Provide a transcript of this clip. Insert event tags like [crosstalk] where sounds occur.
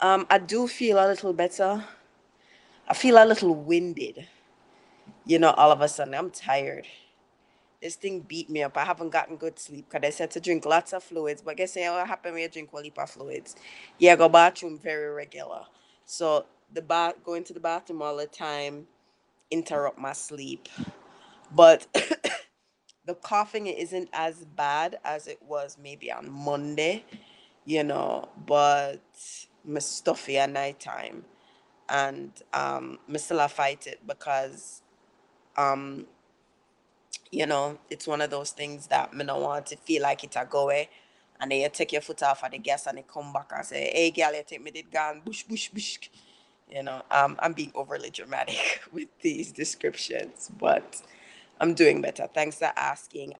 Um, I do feel a little better. I feel a little winded. You know, all of a sudden, I'm tired. This thing beat me up. I haven't gotten good sleep because I said to drink lots of fluids. But guess what happened when you drink a heap of fluids? Yeah, I go bathroom very regular. So the bath, going to the bathroom all the time, interrupt my sleep. But [coughs] the coughing isn't as bad as it was maybe on Monday, you know, but my stuffy at nighttime. And um I fight it because um you know, it's one of those things that me don't want to feel like it a go away. And then you take your foot off of the gas and they come back and say, Hey girl, you take me did gone bush bush bush you know um, i'm being overly dramatic [laughs] with these descriptions but i'm doing better thanks for asking